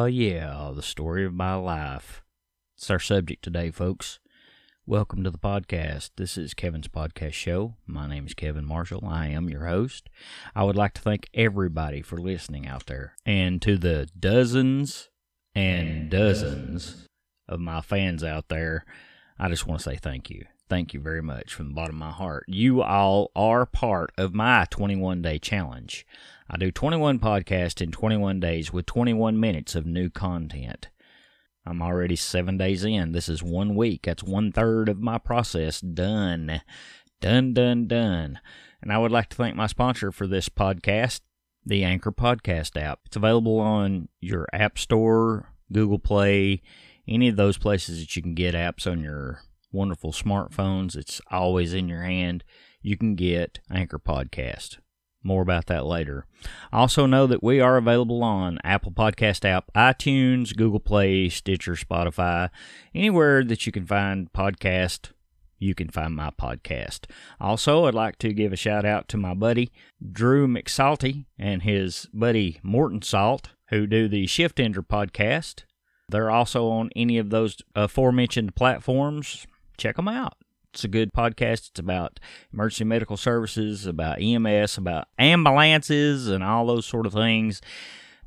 Oh, yeah, the story of my life. It's our subject today, folks. Welcome to the podcast. This is Kevin's podcast show. My name is Kevin Marshall. I am your host. I would like to thank everybody for listening out there and to the dozens and dozens of my fans out there. I just want to say thank you. Thank you very much from the bottom of my heart. You all are part of my 21 day challenge. I do 21 podcasts in 21 days with 21 minutes of new content. I'm already seven days in. This is one week. That's one third of my process done. Done, done, done. And I would like to thank my sponsor for this podcast, the Anchor Podcast app. It's available on your App Store, Google Play, any of those places that you can get apps on your wonderful smartphones. It's always in your hand. You can get Anchor Podcast. More about that later. Also, know that we are available on Apple Podcast app, iTunes, Google Play, Stitcher, Spotify, anywhere that you can find podcast. You can find my podcast. Also, I'd like to give a shout out to my buddy Drew McSalty and his buddy Morton Salt, who do the Shift Ender podcast. They're also on any of those aforementioned platforms. Check them out. It's a good podcast. It's about emergency medical services, about EMS, about ambulances, and all those sort of things.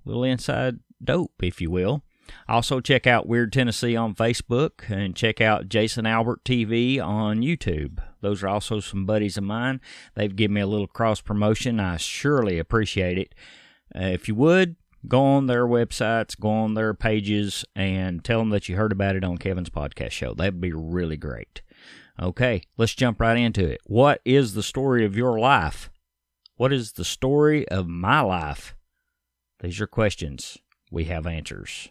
A little inside dope, if you will. Also, check out Weird Tennessee on Facebook and check out Jason Albert TV on YouTube. Those are also some buddies of mine. They've given me a little cross promotion. I surely appreciate it. Uh, if you would, go on their websites, go on their pages, and tell them that you heard about it on Kevin's podcast show. That'd be really great. Okay, let's jump right into it. What is the story of your life? What is the story of my life? These are questions. We have answers.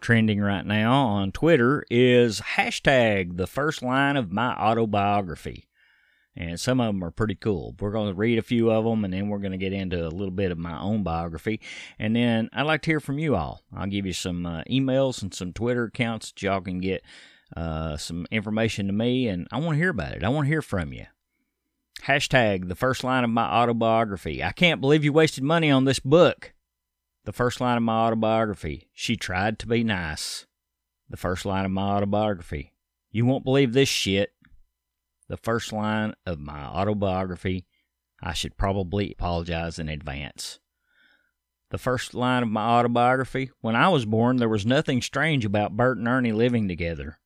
Trending right now on Twitter is hashtag the first line of my autobiography. And some of them are pretty cool. We're going to read a few of them and then we're going to get into a little bit of my own biography. And then I'd like to hear from you all. I'll give you some uh, emails and some Twitter accounts that y'all can get uh, some information to me, and I want to hear about it. I want to hear from you. Hashtag the first line of my autobiography. I can't believe you wasted money on this book. The first line of my autobiography. She tried to be nice. The first line of my autobiography. You won't believe this shit. The first line of my autobiography. I should probably apologize in advance. The first line of my autobiography. When I was born, there was nothing strange about Bert and Ernie living together.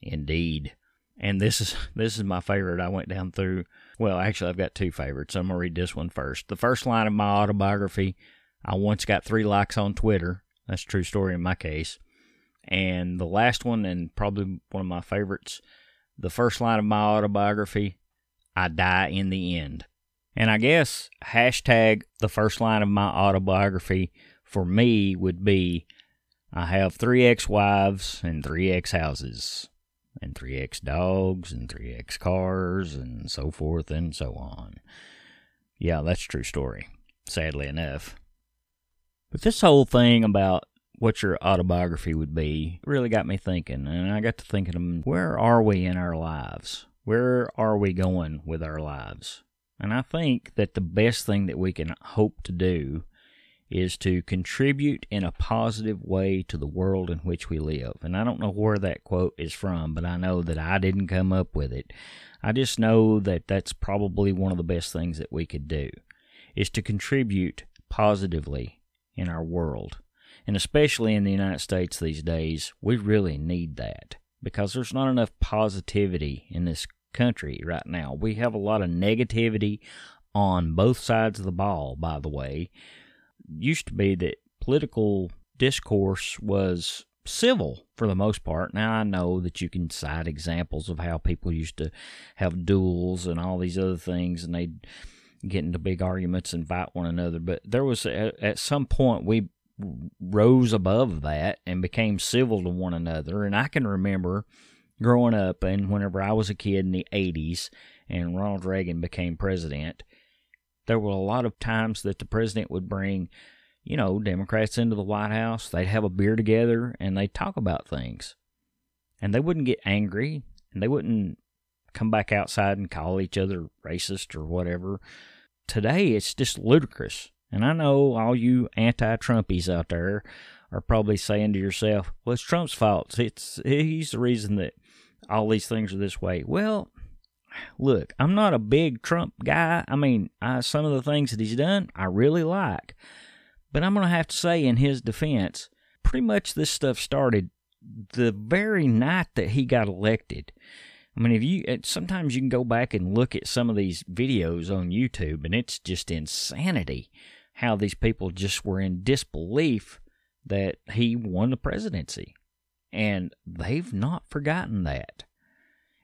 Indeed. And this is this is my favorite. I went down through. Well, actually, I've got two favorites. I'm gonna read this one first. The first line of my autobiography. I once got three likes on Twitter. That's true story in my case. And the last one, and probably one of my favorites, the first line of my autobiography. I die in the end. And I guess hashtag the first line of my autobiography for me would be I have three ex wives and three ex houses and 3X dogs and 3X cars and so forth and so on. Yeah, that's true story, sadly enough. But this whole thing about what your autobiography would be really got me thinking, and I got to thinking, um, where are we in our lives? Where are we going with our lives? And I think that the best thing that we can hope to do is to contribute in a positive way to the world in which we live. And I don't know where that quote is from, but I know that I didn't come up with it. I just know that that's probably one of the best things that we could do is to contribute positively in our world. And especially in the United States these days, we really need that because there's not enough positivity in this country right now. We have a lot of negativity on both sides of the ball, by the way used to be that political discourse was civil for the most part. Now I know that you can cite examples of how people used to have duels and all these other things, and they'd get into big arguments and fight one another. But there was at some point we rose above that and became civil to one another. And I can remember growing up and whenever I was a kid in the 80s and Ronald Reagan became president, there were a lot of times that the president would bring, you know, Democrats into the White House. They'd have a beer together and they'd talk about things. And they wouldn't get angry and they wouldn't come back outside and call each other racist or whatever. Today, it's just ludicrous. And I know all you anti Trumpies out there are probably saying to yourself, "Well, it's Trump's fault. It's he's the reason that all these things are this way." Well, look, I'm not a big Trump guy. I mean, I, some of the things that he's done, I really like. But I'm going to have to say, in his defense, pretty much this stuff started the very night that he got elected. I mean, if you sometimes you can go back and look at some of these videos on YouTube, and it's just insanity how these people just were in disbelief that he won the presidency. And they've not forgotten that.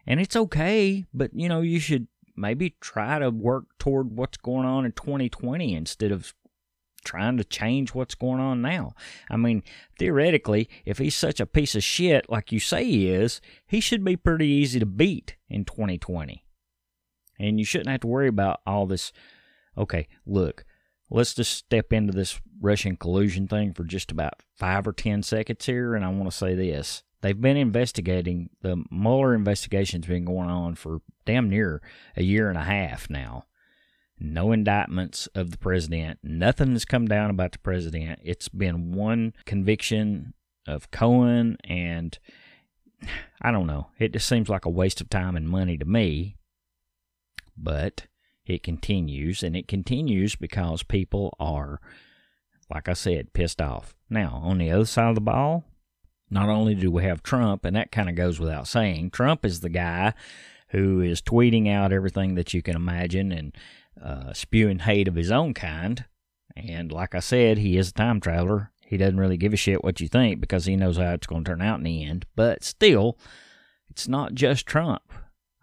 And it's okay, but you know, you should maybe try to work toward what's going on in 2020 instead of trying to change what's going on now. I mean, theoretically, if he's such a piece of shit like you say he is, he should be pretty easy to beat in 2020. And you shouldn't have to worry about all this. Okay, look, let's just step into this Russian collusion thing for just about five or ten seconds here, and I want to say this. They've been investigating, the Mueller investigation's been going on for damn near a year and a half now no indictments of the president. Nothing has come down about the president. It's been one conviction of Cohen, and I don't know. It just seems like a waste of time and money to me. But it continues, and it continues because people are, like I said, pissed off. Now, on the other side of the ball, not only do we have Trump, and that kind of goes without saying, Trump is the guy who is tweeting out everything that you can imagine and uh, spewing hate of his own kind. And like I said, he is a time traveler. He doesn't really give a shit what you think because he knows how it's going to turn out in the end. But still, it's not just Trump.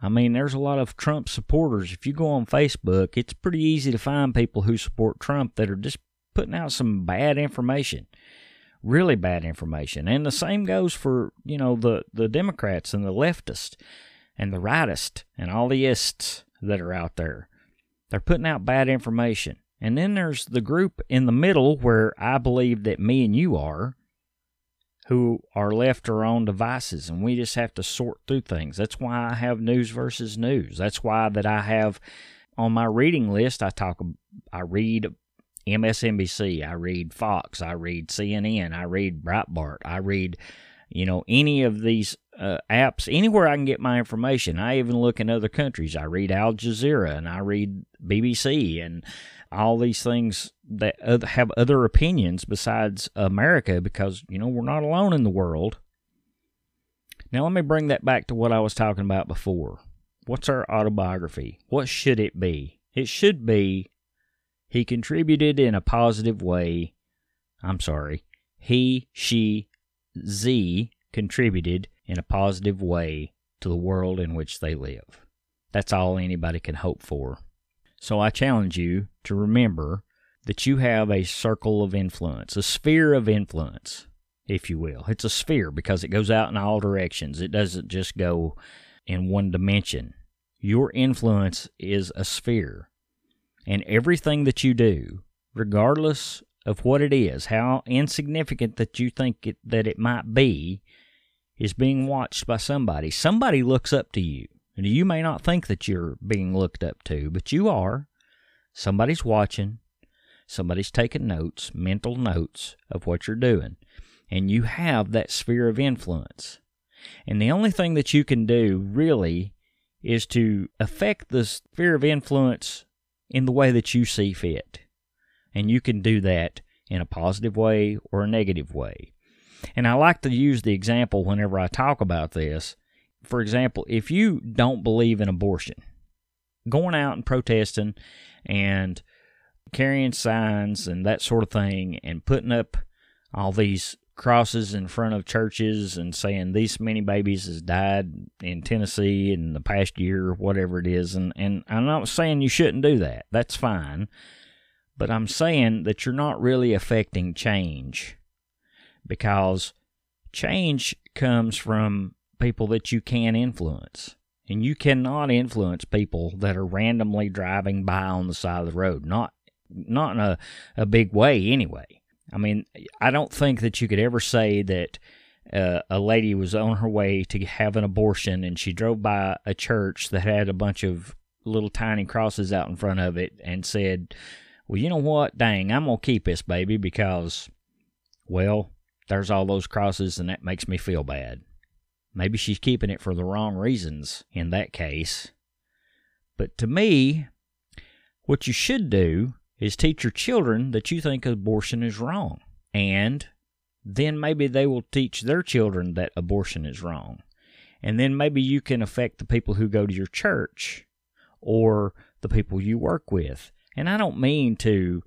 I mean, there's a lot of Trump supporters. If you go on Facebook, it's pretty easy to find people who support Trump that are just putting out some bad information. Really bad information. And the same goes for, you know, the, the Democrats and the leftists and the rightists and all the ists that are out there. They're putting out bad information. And then there's the group in the middle where I believe that me and you are, who are left to own devices, and we just have to sort through things. That's why I have news versus news. That's why that I have on my reading list. I talk, I read MSNBC, I read Fox, I read CNN, I read Breitbart, I read, you know, any of these uh, apps anywhere I can get my information. I even look in other countries. I read Al Jazeera and I read BBC and all these things that have other opinions besides America because, you know, we're not alone in the world. Now, let me bring that back to what I was talking about before. What's our autobiography? What should it be? It should be he contributed in a positive way. I'm sorry. He, she, Z contributed in a positive way to the world in which they live. That's all anybody can hope for. So I challenge you to remember that you have a circle of influence, a sphere of influence, if you will. It's a sphere because it goes out in all directions, it doesn't just go in one dimension. Your influence is a sphere. And everything that you do, regardless of what it is, how insignificant that you think it, that it might be, is being watched by somebody. Somebody looks up to you. And you may not think that you're being looked up to, but you are. Somebody's watching. Somebody's taking notes, mental notes of what you're doing. And you have that sphere of influence. And the only thing that you can do really is to affect the sphere of influence in the way that you see fit. And you can do that in a positive way or a negative way. And I like to use the example whenever I talk about this. For example, if you don't believe in abortion, going out and protesting and carrying signs and that sort of thing and putting up all these crosses in front of churches and saying these many babies has died in Tennessee in the past year or whatever it is and and I'm not saying you shouldn't do that. That's fine. But I'm saying that you're not really affecting change because change comes from people that you can influence. And you cannot influence people that are randomly driving by on the side of the road. Not not in a, a big way anyway. I mean, I don't think that you could ever say that uh, a lady was on her way to have an abortion and she drove by a church that had a bunch of little tiny crosses out in front of it and said, Well, you know what? Dang, I'm going to keep this baby because, well, there's all those crosses, and that makes me feel bad. Maybe she's keeping it for the wrong reasons in that case. But to me, what you should do is teach your children that you think abortion is wrong. And then maybe they will teach their children that abortion is wrong. And then maybe you can affect the people who go to your church or the people you work with. And I don't mean to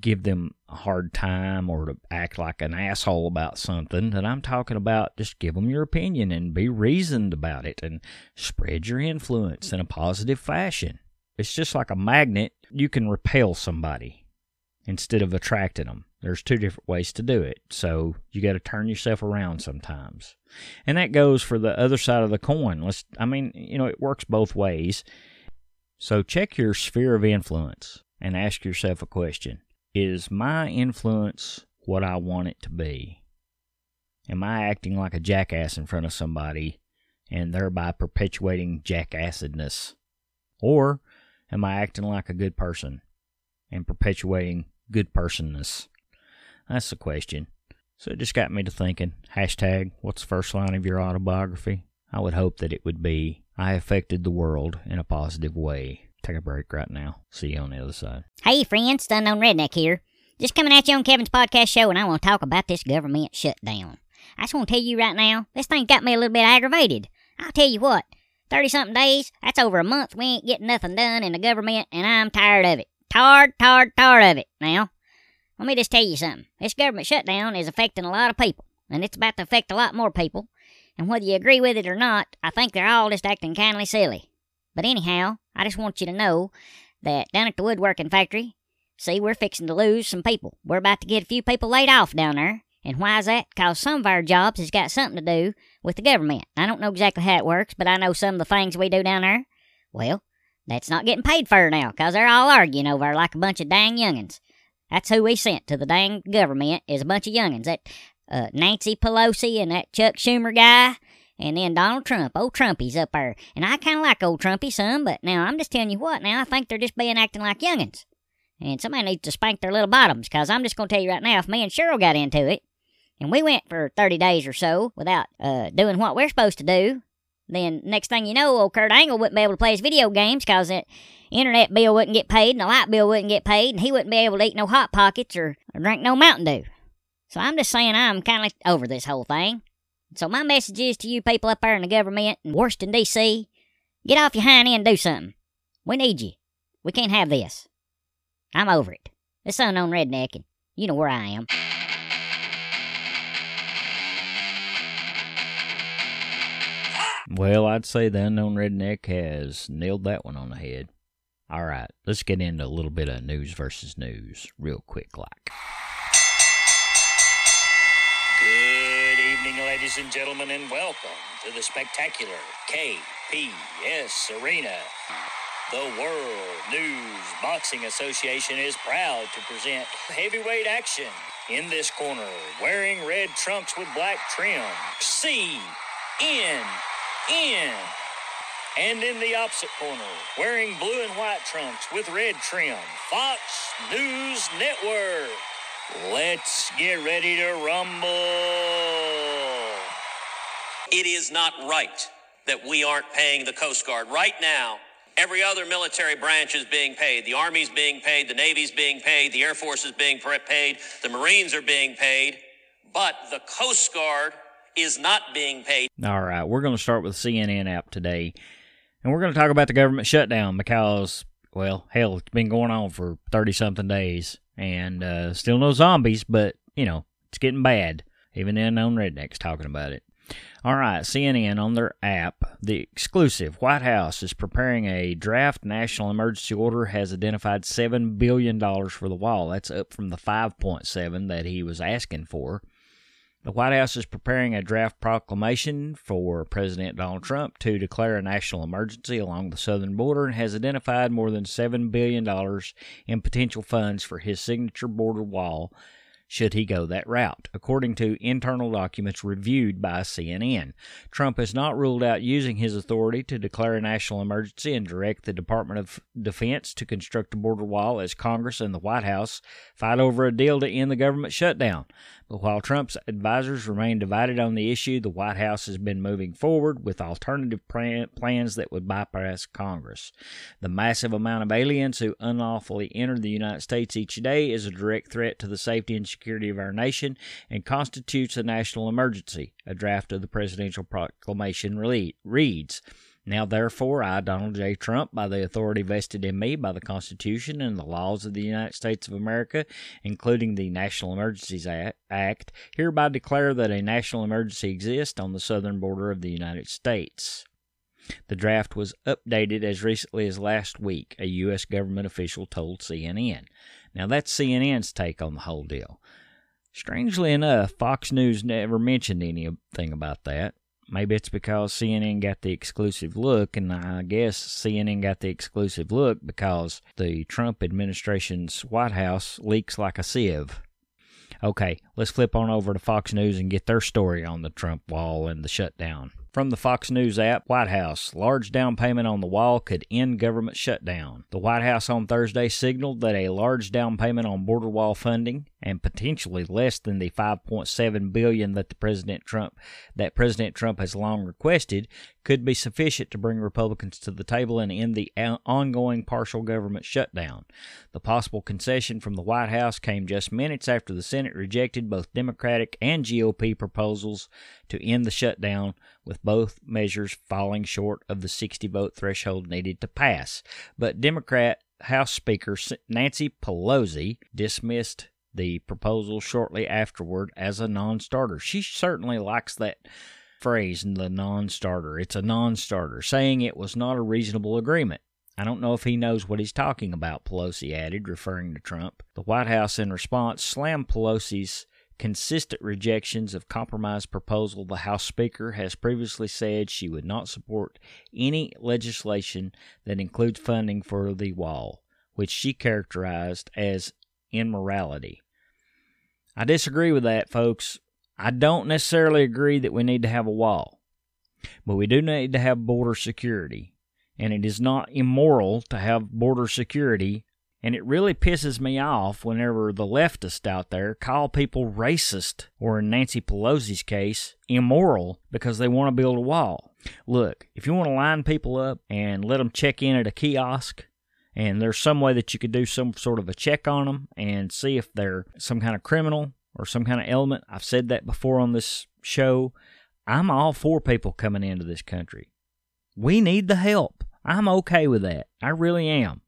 give them a hard time or to act like an asshole about something that I'm talking about. Just give them your opinion and be reasoned about it and spread your influence in a positive fashion. It's just like a magnet. You can repel somebody instead of attracting them. There's two different ways to do it. So you got to turn yourself around sometimes. And that goes for the other side of the coin. Let's I mean, you know, it works both ways. So check your sphere of influence and ask yourself a question. Is my influence what I want it to be? Am I acting like a jackass in front of somebody and thereby perpetuating jackassedness? Or am I acting like a good person and perpetuating good personness? That's the question. So it just got me to thinking. Hashtag, what's the first line of your autobiography? I would hope that it would be, I affected the world in a positive way. Take a break right now. See you on the other side. Hey, friends, Unknown Redneck here. Just coming at you on Kevin's podcast show, and I want to talk about this government shutdown. I just want to tell you right now, this thing got me a little bit aggravated. I'll tell you what, 30 something days, that's over a month. We ain't getting nothing done in the government, and I'm tired of it. Tired, tired, tired of it. Now, let me just tell you something. This government shutdown is affecting a lot of people, and it's about to affect a lot more people. And whether you agree with it or not, I think they're all just acting kindly silly. But anyhow, I just want you to know that down at the woodworking factory, see, we're fixing to lose some people. We're about to get a few people laid off down there. And why is that? Because some of our jobs has got something to do with the government. I don't know exactly how it works, but I know some of the things we do down there. Well, that's not getting paid for now, because they're all arguing over like a bunch of dang youngins. That's who we sent to the dang government is a bunch of youngins. That uh, Nancy Pelosi and that Chuck Schumer guy and then Donald Trump, old Trumpy's up there. And I kind of like old Trumpy some, but now I'm just telling you what, now I think they're just being acting like youngins. And somebody needs to spank their little bottoms, because I'm just going to tell you right now, if me and Cheryl got into it, and we went for 30 days or so without uh, doing what we're supposed to do, then next thing you know, old Kurt Angle wouldn't be able to play his video games because the internet bill wouldn't get paid and the light bill wouldn't get paid, and he wouldn't be able to eat no Hot Pockets or, or drink no Mountain Dew. So I'm just saying I'm kind of over this whole thing. So my message is to you people up there in the government in Washington, D.C., get off your hind end and do something. We need you. We can't have this. I'm over it. This unknown redneck, and you know where I am. Well, I'd say the unknown redneck has nailed that one on the head. All right, let's get into a little bit of news versus news real quick, like. Ladies and gentlemen, and welcome to the spectacular KPS Arena. The World News Boxing Association is proud to present heavyweight action in this corner, wearing red trunks with black trim. C N N. And in the opposite corner, wearing blue and white trunks with red trim, Fox News Network. Let's get ready to rumble. It is not right that we aren't paying the Coast Guard. Right now, every other military branch is being paid. The Army's being paid, the Navy's being paid, the Air Force is being paid, the Marines are being paid, but the Coast Guard is not being paid. All right, we're going to start with CNN app today, and we're going to talk about the government shutdown because, well, hell, it's been going on for 30 something days, and uh, still no zombies, but, you know, it's getting bad. Even the unknown rednecks talking about it. All right, CNN on their app, the exclusive White House is preparing a draft national emergency order has identified 7 billion dollars for the wall. That's up from the 5.7 that he was asking for. The White House is preparing a draft proclamation for President Donald Trump to declare a national emergency along the southern border and has identified more than $7 billion in potential funds for his signature border wall should he go that route, according to internal documents reviewed by CNN. Trump has not ruled out using his authority to declare a national emergency and direct the Department of Defense to construct a border wall as Congress and the White House fight over a deal to end the government shutdown. While Trump's advisors remain divided on the issue, the White House has been moving forward with alternative plans that would bypass Congress. The massive amount of aliens who unlawfully enter the United States each day is a direct threat to the safety and security of our nation and constitutes a national emergency, a draft of the presidential proclamation reads. Now, therefore, I, Donald J. Trump, by the authority vested in me by the Constitution and the laws of the United States of America, including the National Emergencies Act, hereby declare that a national emergency exists on the southern border of the United States. The draft was updated as recently as last week, a U.S. government official told CNN. Now, that's CNN's take on the whole deal. Strangely enough, Fox News never mentioned anything about that. Maybe it's because CNN got the exclusive look, and I guess CNN got the exclusive look because the Trump administration's White House leaks like a sieve. Okay, let's flip on over to Fox News and get their story on the Trump wall and the shutdown. From the Fox News app, White House. Large down payment on the wall could end government shutdown. The White House on Thursday signaled that a large down payment on border wall funding and potentially less than the 5.7 billion that the President Trump that President Trump has long requested could be sufficient to bring Republicans to the table and end the ongoing partial government shutdown. The possible concession from the White House came just minutes after the Senate rejected both Democratic and GOP proposals to end the shutdown with both measures falling short of the 60 vote threshold needed to pass. But Democrat House Speaker Nancy Pelosi dismissed the proposal shortly afterward as a non starter. She certainly likes that phrase, the non starter. It's a non starter, saying it was not a reasonable agreement. I don't know if he knows what he's talking about, Pelosi added, referring to Trump. The White House, in response, slammed Pelosi's consistent rejections of compromise proposal, the House Speaker has previously said she would not support any legislation that includes funding for the wall, which she characterized as immorality. I disagree with that, folks. I don't necessarily agree that we need to have a wall, but we do need to have border security. And it is not immoral to have border security and it really pisses me off whenever the leftists out there call people racist, or in Nancy Pelosi's case, immoral because they want to build a wall. Look, if you want to line people up and let them check in at a kiosk, and there's some way that you could do some sort of a check on them and see if they're some kind of criminal or some kind of element. I've said that before on this show. I'm all for people coming into this country. We need the help. I'm okay with that. I really am.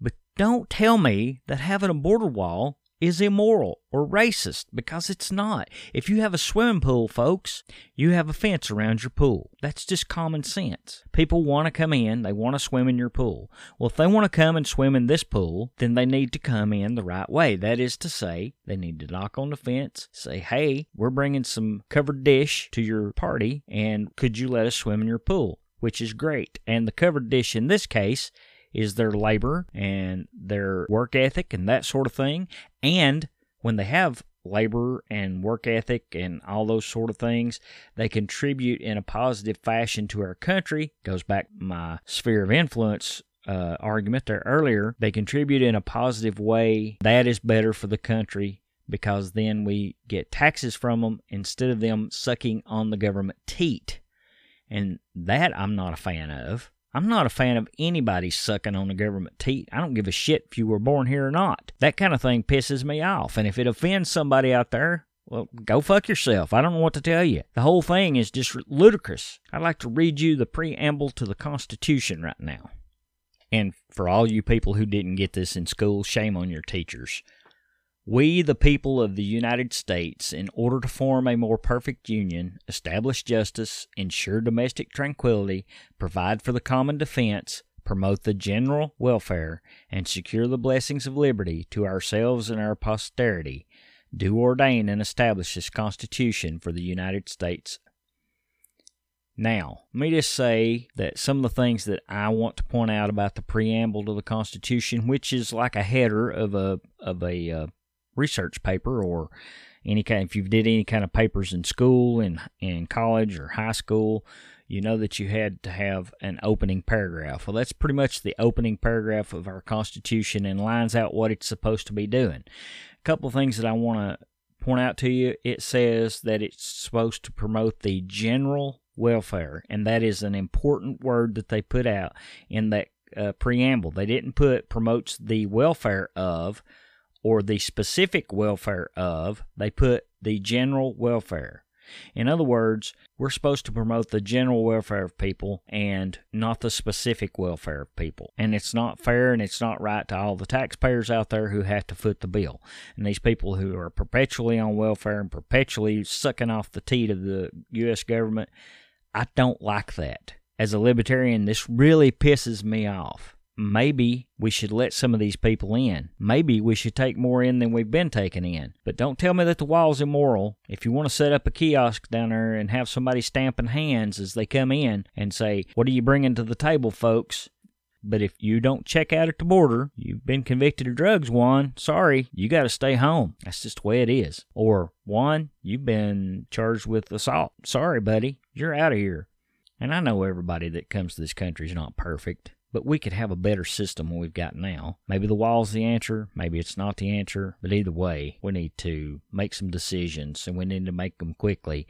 But don't tell me that having a border wall is immoral or racist because it's not. If you have a swimming pool, folks, you have a fence around your pool. That's just common sense. People want to come in, they want to swim in your pool. Well, if they want to come and swim in this pool, then they need to come in the right way. That is to say, they need to knock on the fence, say, hey, we're bringing some covered dish to your party, and could you let us swim in your pool? Which is great. And the covered dish in this case is their labor and their work ethic and that sort of thing. And when they have labor and work ethic and all those sort of things, they contribute in a positive fashion to our country. Goes back my sphere of influence uh, argument there earlier. They contribute in a positive way. That is better for the country because then we get taxes from them instead of them sucking on the government teat. And that I'm not a fan of. I'm not a fan of anybody sucking on the government teat. I don't give a shit if you were born here or not. That kind of thing pisses me off. And if it offends somebody out there, well, go fuck yourself. I don't know what to tell you. The whole thing is just ludicrous. I'd like to read you the preamble to the Constitution right now. And for all you people who didn't get this in school, shame on your teachers. We, the people of the United States, in order to form a more perfect union, establish justice, ensure domestic tranquility, provide for the common defense, promote the general welfare, and secure the blessings of liberty to ourselves and our posterity, do ordain and establish this Constitution for the United States. Now, let me just say that some of the things that I want to point out about the preamble to the Constitution, which is like a header of a of a uh, research paper or any kind if you did any kind of papers in school in in college or high school you know that you had to have an opening paragraph well that's pretty much the opening paragraph of our constitution and lines out what it's supposed to be doing a couple things that i want to point out to you, it says that it's supposed to promote the general welfare, and that is an important word that they put out in that uh, preamble. They didn't put promotes the welfare of or the specific welfare of, they put the general welfare. In other words, we're supposed to promote the general welfare of people and not the specific welfare of people. And it's not fair and it's not right to all the taxpayers out there who have to foot the bill. And these people who are perpetually on welfare and perpetually sucking off the teat of the U.S. government, I don't like that. As a libertarian, this really pisses me off maybe we should let some of these people in. Maybe we should take more in than we've been taking in. But don't tell me that the wall's immoral. If you want to set up a kiosk down there and have somebody stamping hands as they come in and say, What are you bringing to the table, folks? But if you don't check out at the border, you've been convicted of drugs, Juan. Sorry, you got to stay home. That's just the way it is. Or, Juan, you've been charged with assault. Sorry, buddy, you're out of here. And I know everybody that comes to this country is not perfect. But we could have a better system than we've got now. Maybe the wall's the answer, maybe it's not the answer, but either way, we need to make some decisions and we need to make them quickly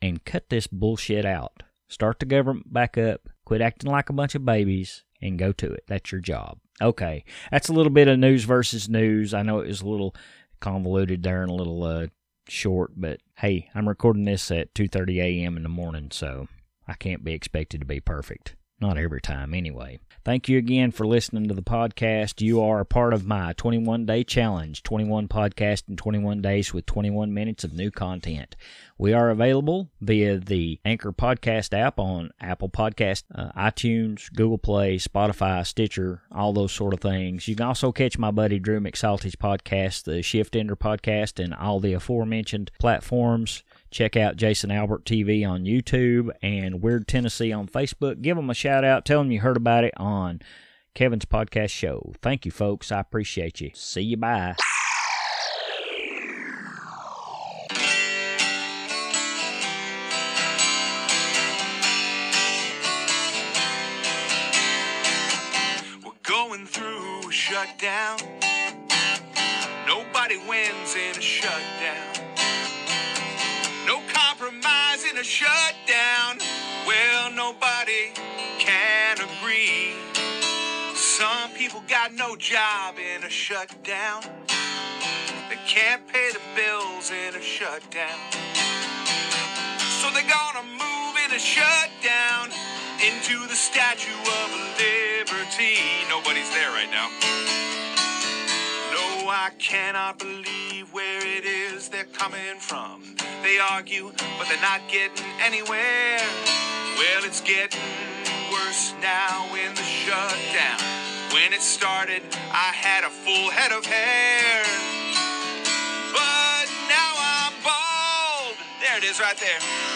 and cut this bullshit out. Start the government back up, quit acting like a bunch of babies, and go to it. That's your job. Okay, that's a little bit of news versus news. I know it was a little convoluted there and a little uh, short, but hey, I'm recording this at 2:30 a.m. in the morning, so I can't be expected to be perfect. Not every time, anyway. Thank you again for listening to the podcast. You are a part of my 21 day challenge 21 podcasts in 21 days with 21 minutes of new content. We are available via the Anchor Podcast app on Apple Podcast, uh, iTunes, Google Play, Spotify, Stitcher, all those sort of things. You can also catch my buddy Drew McSalty's podcast, the Shift Ender podcast, and all the aforementioned platforms. Check out Jason Albert TV on YouTube and Weird Tennessee on Facebook. Give them a shout out. Tell them you heard about it on Kevin's podcast show. Thank you, folks. I appreciate you. See you. Bye. People got no job in a shutdown. They can't pay the bills in a shutdown. So they're gonna move in a shutdown into the Statue of Liberty. Nobody's there right now. No, I cannot believe where it is they're coming from. They argue, but they're not getting anywhere. Well, it's getting worse now in the shutdown. When it started, I had a full head of hair. But now I'm bald. There it is right there.